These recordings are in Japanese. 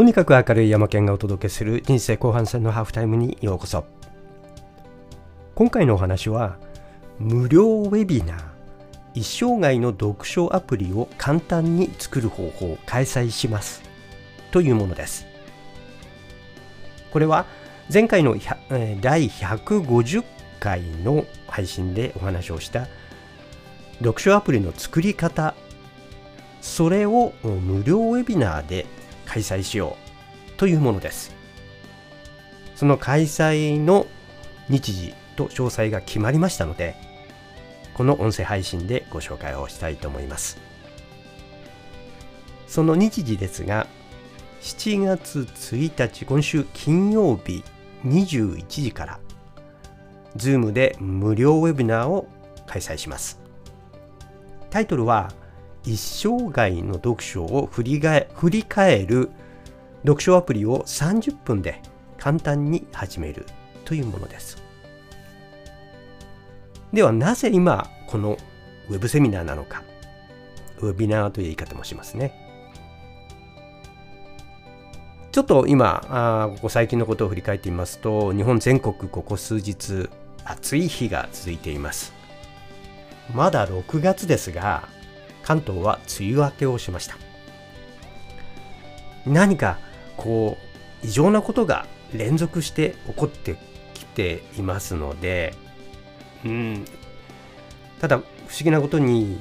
とにかく明るい山県がお届けする人生後半戦のハーフタイムにようこそ。今回のお話は無料ウェビナー一生涯の読書アプリを簡単に作る方法を開催します。というものです。これは前回の第150回の配信でお話をした読書アプリの作り方。それを無料ウェビナーで開催しようというものです。その開催の日時と詳細が決まりましたのでこの音声配信でご紹介をしたいと思います。その日時ですが7月1日今週金曜日21時から Zoom で無料ウェビナーを開催します。タイトルは一生涯の読書を振り振り返る読書アプリを30分で簡単に始めるというものです。ではなぜ今このウェブセミナーなのかウェビナーという言い方もしますね。ちょっと今あここ最近のことを振り返ってみますと日本全国ここ数日暑い日が続いています。まだ6月ですが関東は梅雨明けをしました。何かこう異常なことが連続して起こってきていますのでうん。ただ不思議なことに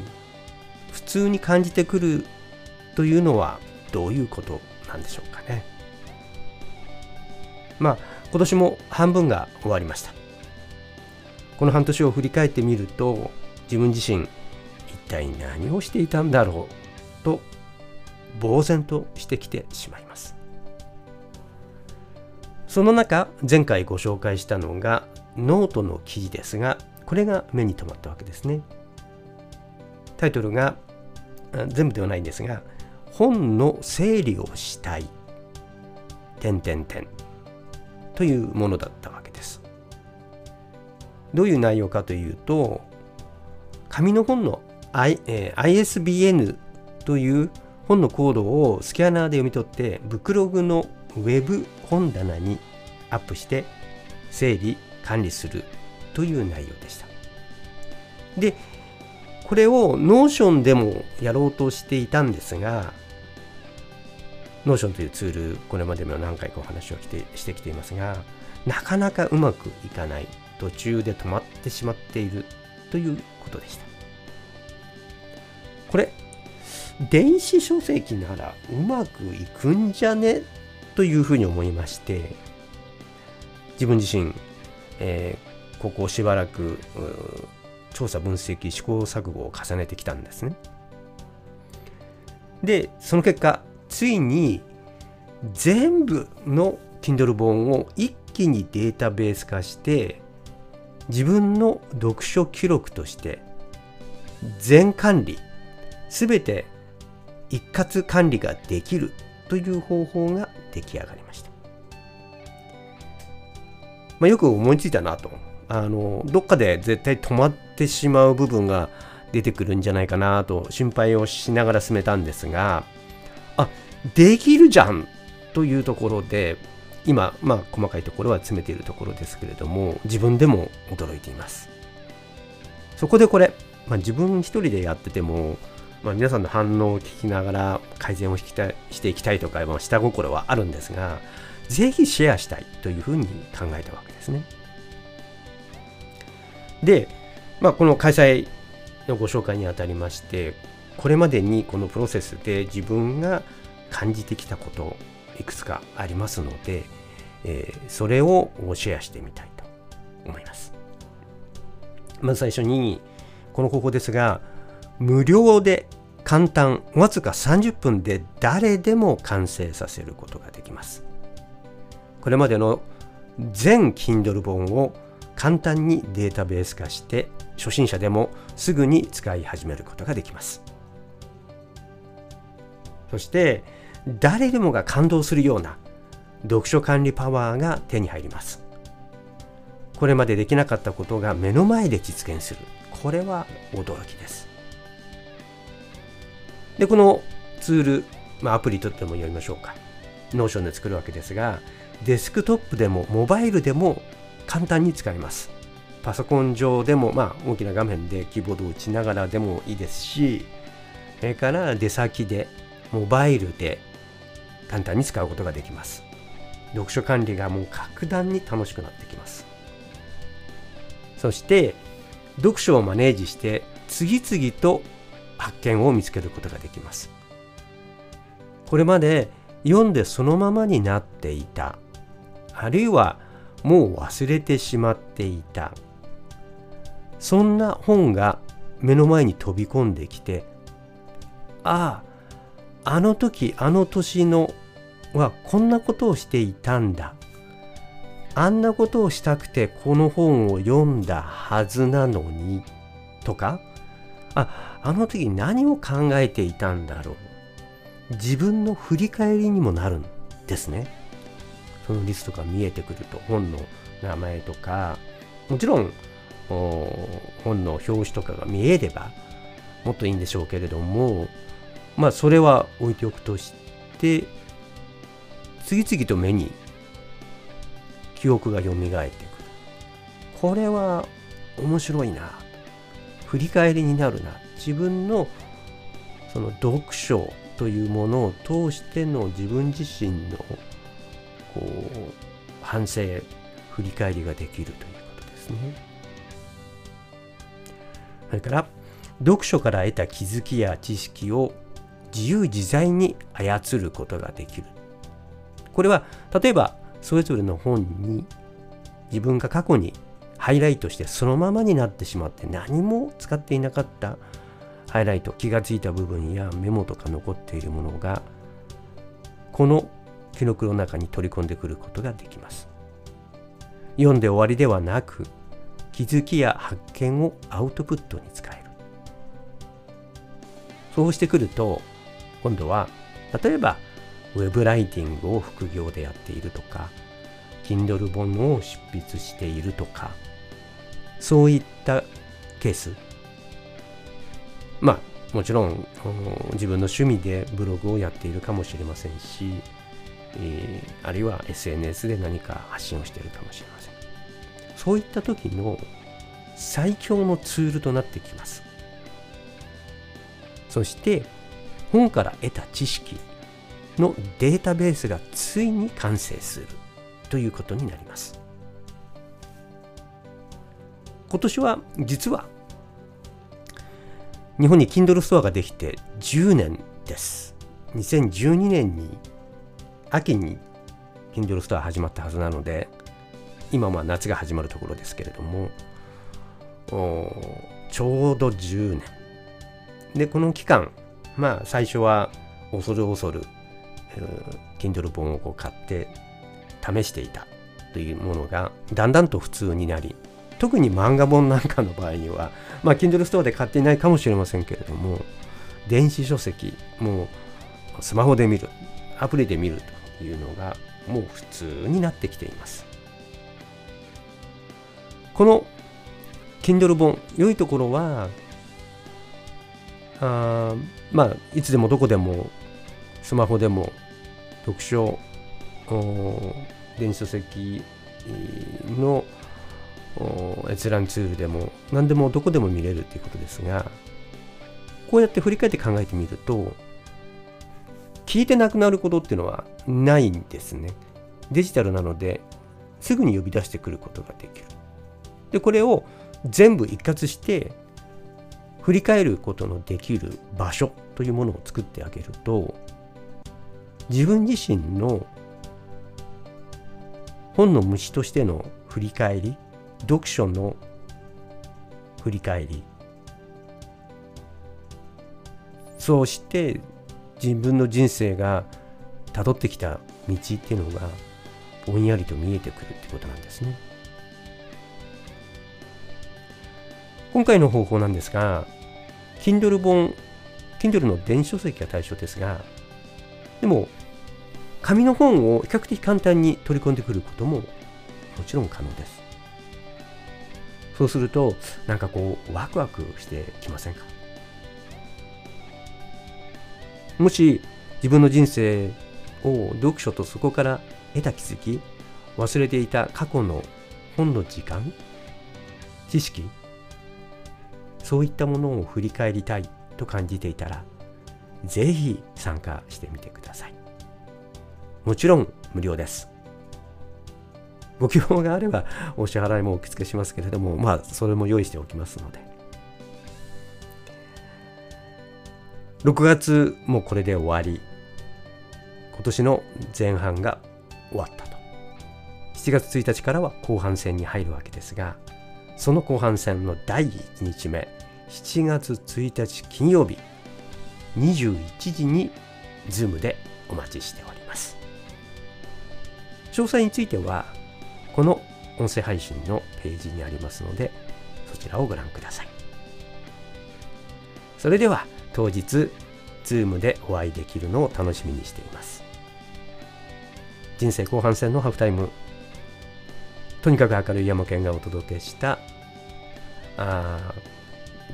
普通に感じてくるというのはどういうことなんでしょうかね。まあ今年も半分が終わりました。この半年を振り返ってみると自分自身体何をしていたんだろうと呆然としてきてしまいます。その中前回ご紹介したのがノートの記事ですがこれが目に留まったわけですね。タイトルが全部ではないんですが本の整理をしたい。点点点というものだったわけです。どういう内容かというと紙の本の I えー、ISBN という本のコードをスキャナーで読み取ってブクログのウェブ本棚にアップして整理管理するという内容でした。でこれを Notion でもやろうとしていたんですが Notion というツールこれまでも何回かお話をしてきていますがなかなかうまくいかない。途中で止まってしまっているということでした。これ電子書籍ならうまくいくんじゃね？というふうに思いまして自分自身、えー、ここしばらく調査分析試行錯誤を重ねてきたんですね。でその結果ついに全部の Kindle 本を一気にデータベース化して自分の読書記録として全管理全て一括管理ができるという方法が出来上がりました。まあ、よく思いついたなと。あの、どっかで絶対止まってしまう部分が出てくるんじゃないかなと心配をしながら進めたんですが、あ、できるじゃんというところで、今、まあ、細かいところは詰めているところですけれども、自分でも驚いています。そこでこれ、まあ、自分一人でやってても、まあ、皆さんの反応を聞きながら改善をしていきたいとか、まあ、下心はあるんですが、ぜひシェアしたいというふうに考えたわけですね。で、まあ、この開催のご紹介にあたりまして、これまでにこのプロセスで自分が感じてきたこといくつかありますので、えー、それをシェアしてみたいと思います。まず最初にこの方法ですが無料で簡単わずか30分で誰でも完成させることができます。これまでの全 Kindle 本を簡単にデータベース化して初心者でもすぐに使い始めることができます。そして誰でもが感動するような読書管理パワーが手に入ります。これまでできなかったことが目の前で実現する。これは驚きです。で、このツール、まあ、アプリとでも呼びましょうか。 Notion で作るわけですがデスクトップでもモバイルでも簡単に使えます。パソコン上でも、まあ、大きな画面でキーボードを打ちながらでもいいですしそれから出先でモバイルで簡単に使うことができます。読書管理がもう格段に楽しくなってきます。そして読書をマネージして次々と発見を見つけることができます。これまで読んでそのままになっていた。あるいはもう忘れてしまっていた。そんな本が目の前に飛び込んできてあああの時あの年のはこんなことをしていたんだ。あんなことをしたくてこの本を読んだはずなのにとかああの時何を考えていたんだろう。自分の振り返りにもなるんですね。そのリストが見えてくると本の名前とかもちろん本の表紙とかが見えればもっといいんでしょうけれどもまあそれは置いておくとして次々と目に記憶が蘇ってくる。これは面白いな。振り返りになるな自分のその読書というものを通しての自分自身のこう反省振り返りができるということですね。それから読書から得た気づきや知識を自由自在に操ることができる。これは例えばそれぞれの本に自分が過去にハイライトしてそのままになってしまって何も使っていなかったハイライト気がついた部分やメモとか残っているものがこの記録の中に取り込んでくることができます。読んで終わりではなく気づきや発見をアウトプットに使えるそうしてくると今度は例えばウェブライティングを副業でやっているとか Kindle 本を執筆しているとかそういったケース。まあもちろん自分の趣味でブログをやっているかもしれませんし、えー、あるいは SNS で何か発信をしているかもしれません。そういった時の最強のツールとなってきます。そして本から得た知識のデータベースがついに完成するということになります。今年は実は日本に Kindle ストアができて10年です。2012年に秋に Kindle ストア始まったはずなので今は夏が始まるところですけれどもちょうど10年。でこの期間まあ最初は恐る恐る Kindle 本をこう買って試していたというものがだんだんと普通になり特に漫画本なんかの場合には まあ Kindle ストアで買っていないかもしれませんけれども電子書籍もうスマホで見るアプリで見るというのがもう普通になってきています。この Kindle 本、良いところは、あまあ、いつでもどこでも、スマホでも、読書、電子書籍の閲覧ツールでも、何でもどこでも見れるということですが、こうやって振り返って考えてみると、聞いてなくなることっていうのはないんですね。デジタルなので、すぐに呼び出してくることができる。でこれを全部一括して振り返ることのできる場所というものを作ってあげると自分自身の本の虫としての振り返り読書の振り返りそうして自分の人生がたどってきた道っていうのがぼんやりと見えてくるってことなんですね。今回の方法なんですが、Kindle 本、Kindle の電子書籍が対象ですが、でも、紙の本を比較的簡単に取り込んでくることももちろん可能です。そうすると、なんかこう、ワクワクしてきませんか？もし自分の人生を読書とそこから得た気づき忘れていた過去の本の時間知識そういったものを振り返りたいと感じていたらぜひ参加してみてください。もちろん無料です。ご希望があればお支払いもお付けしますけれどもまあそれも用意しておきますので。6月もこれで終わり。今年の前半が終わったと。7月1日からは後半戦に入るわけですがその後半戦の第1日目7月1日金曜日21時に Zoom でお待ちしております。詳細についてはこの音声配信のページにありますのでそちらをご覧ください。それでは当日 Zoom でお会いできるのを楽しみにしています。人生後半戦のハーフタイム。とにかく明るい山県がお届けしたあ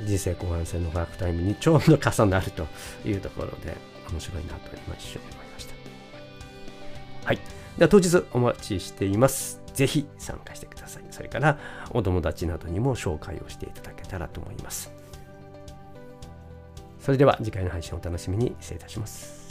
人生後半戦のハーフタイムにちょうど重なるというところで面白いなと今一瞬思いました。はい。では当日お待ちしています。ぜひ参加してください。それからお友達などにも紹介をしていただけたらと思います。それでは次回の配信をお楽しみに。失礼いたします。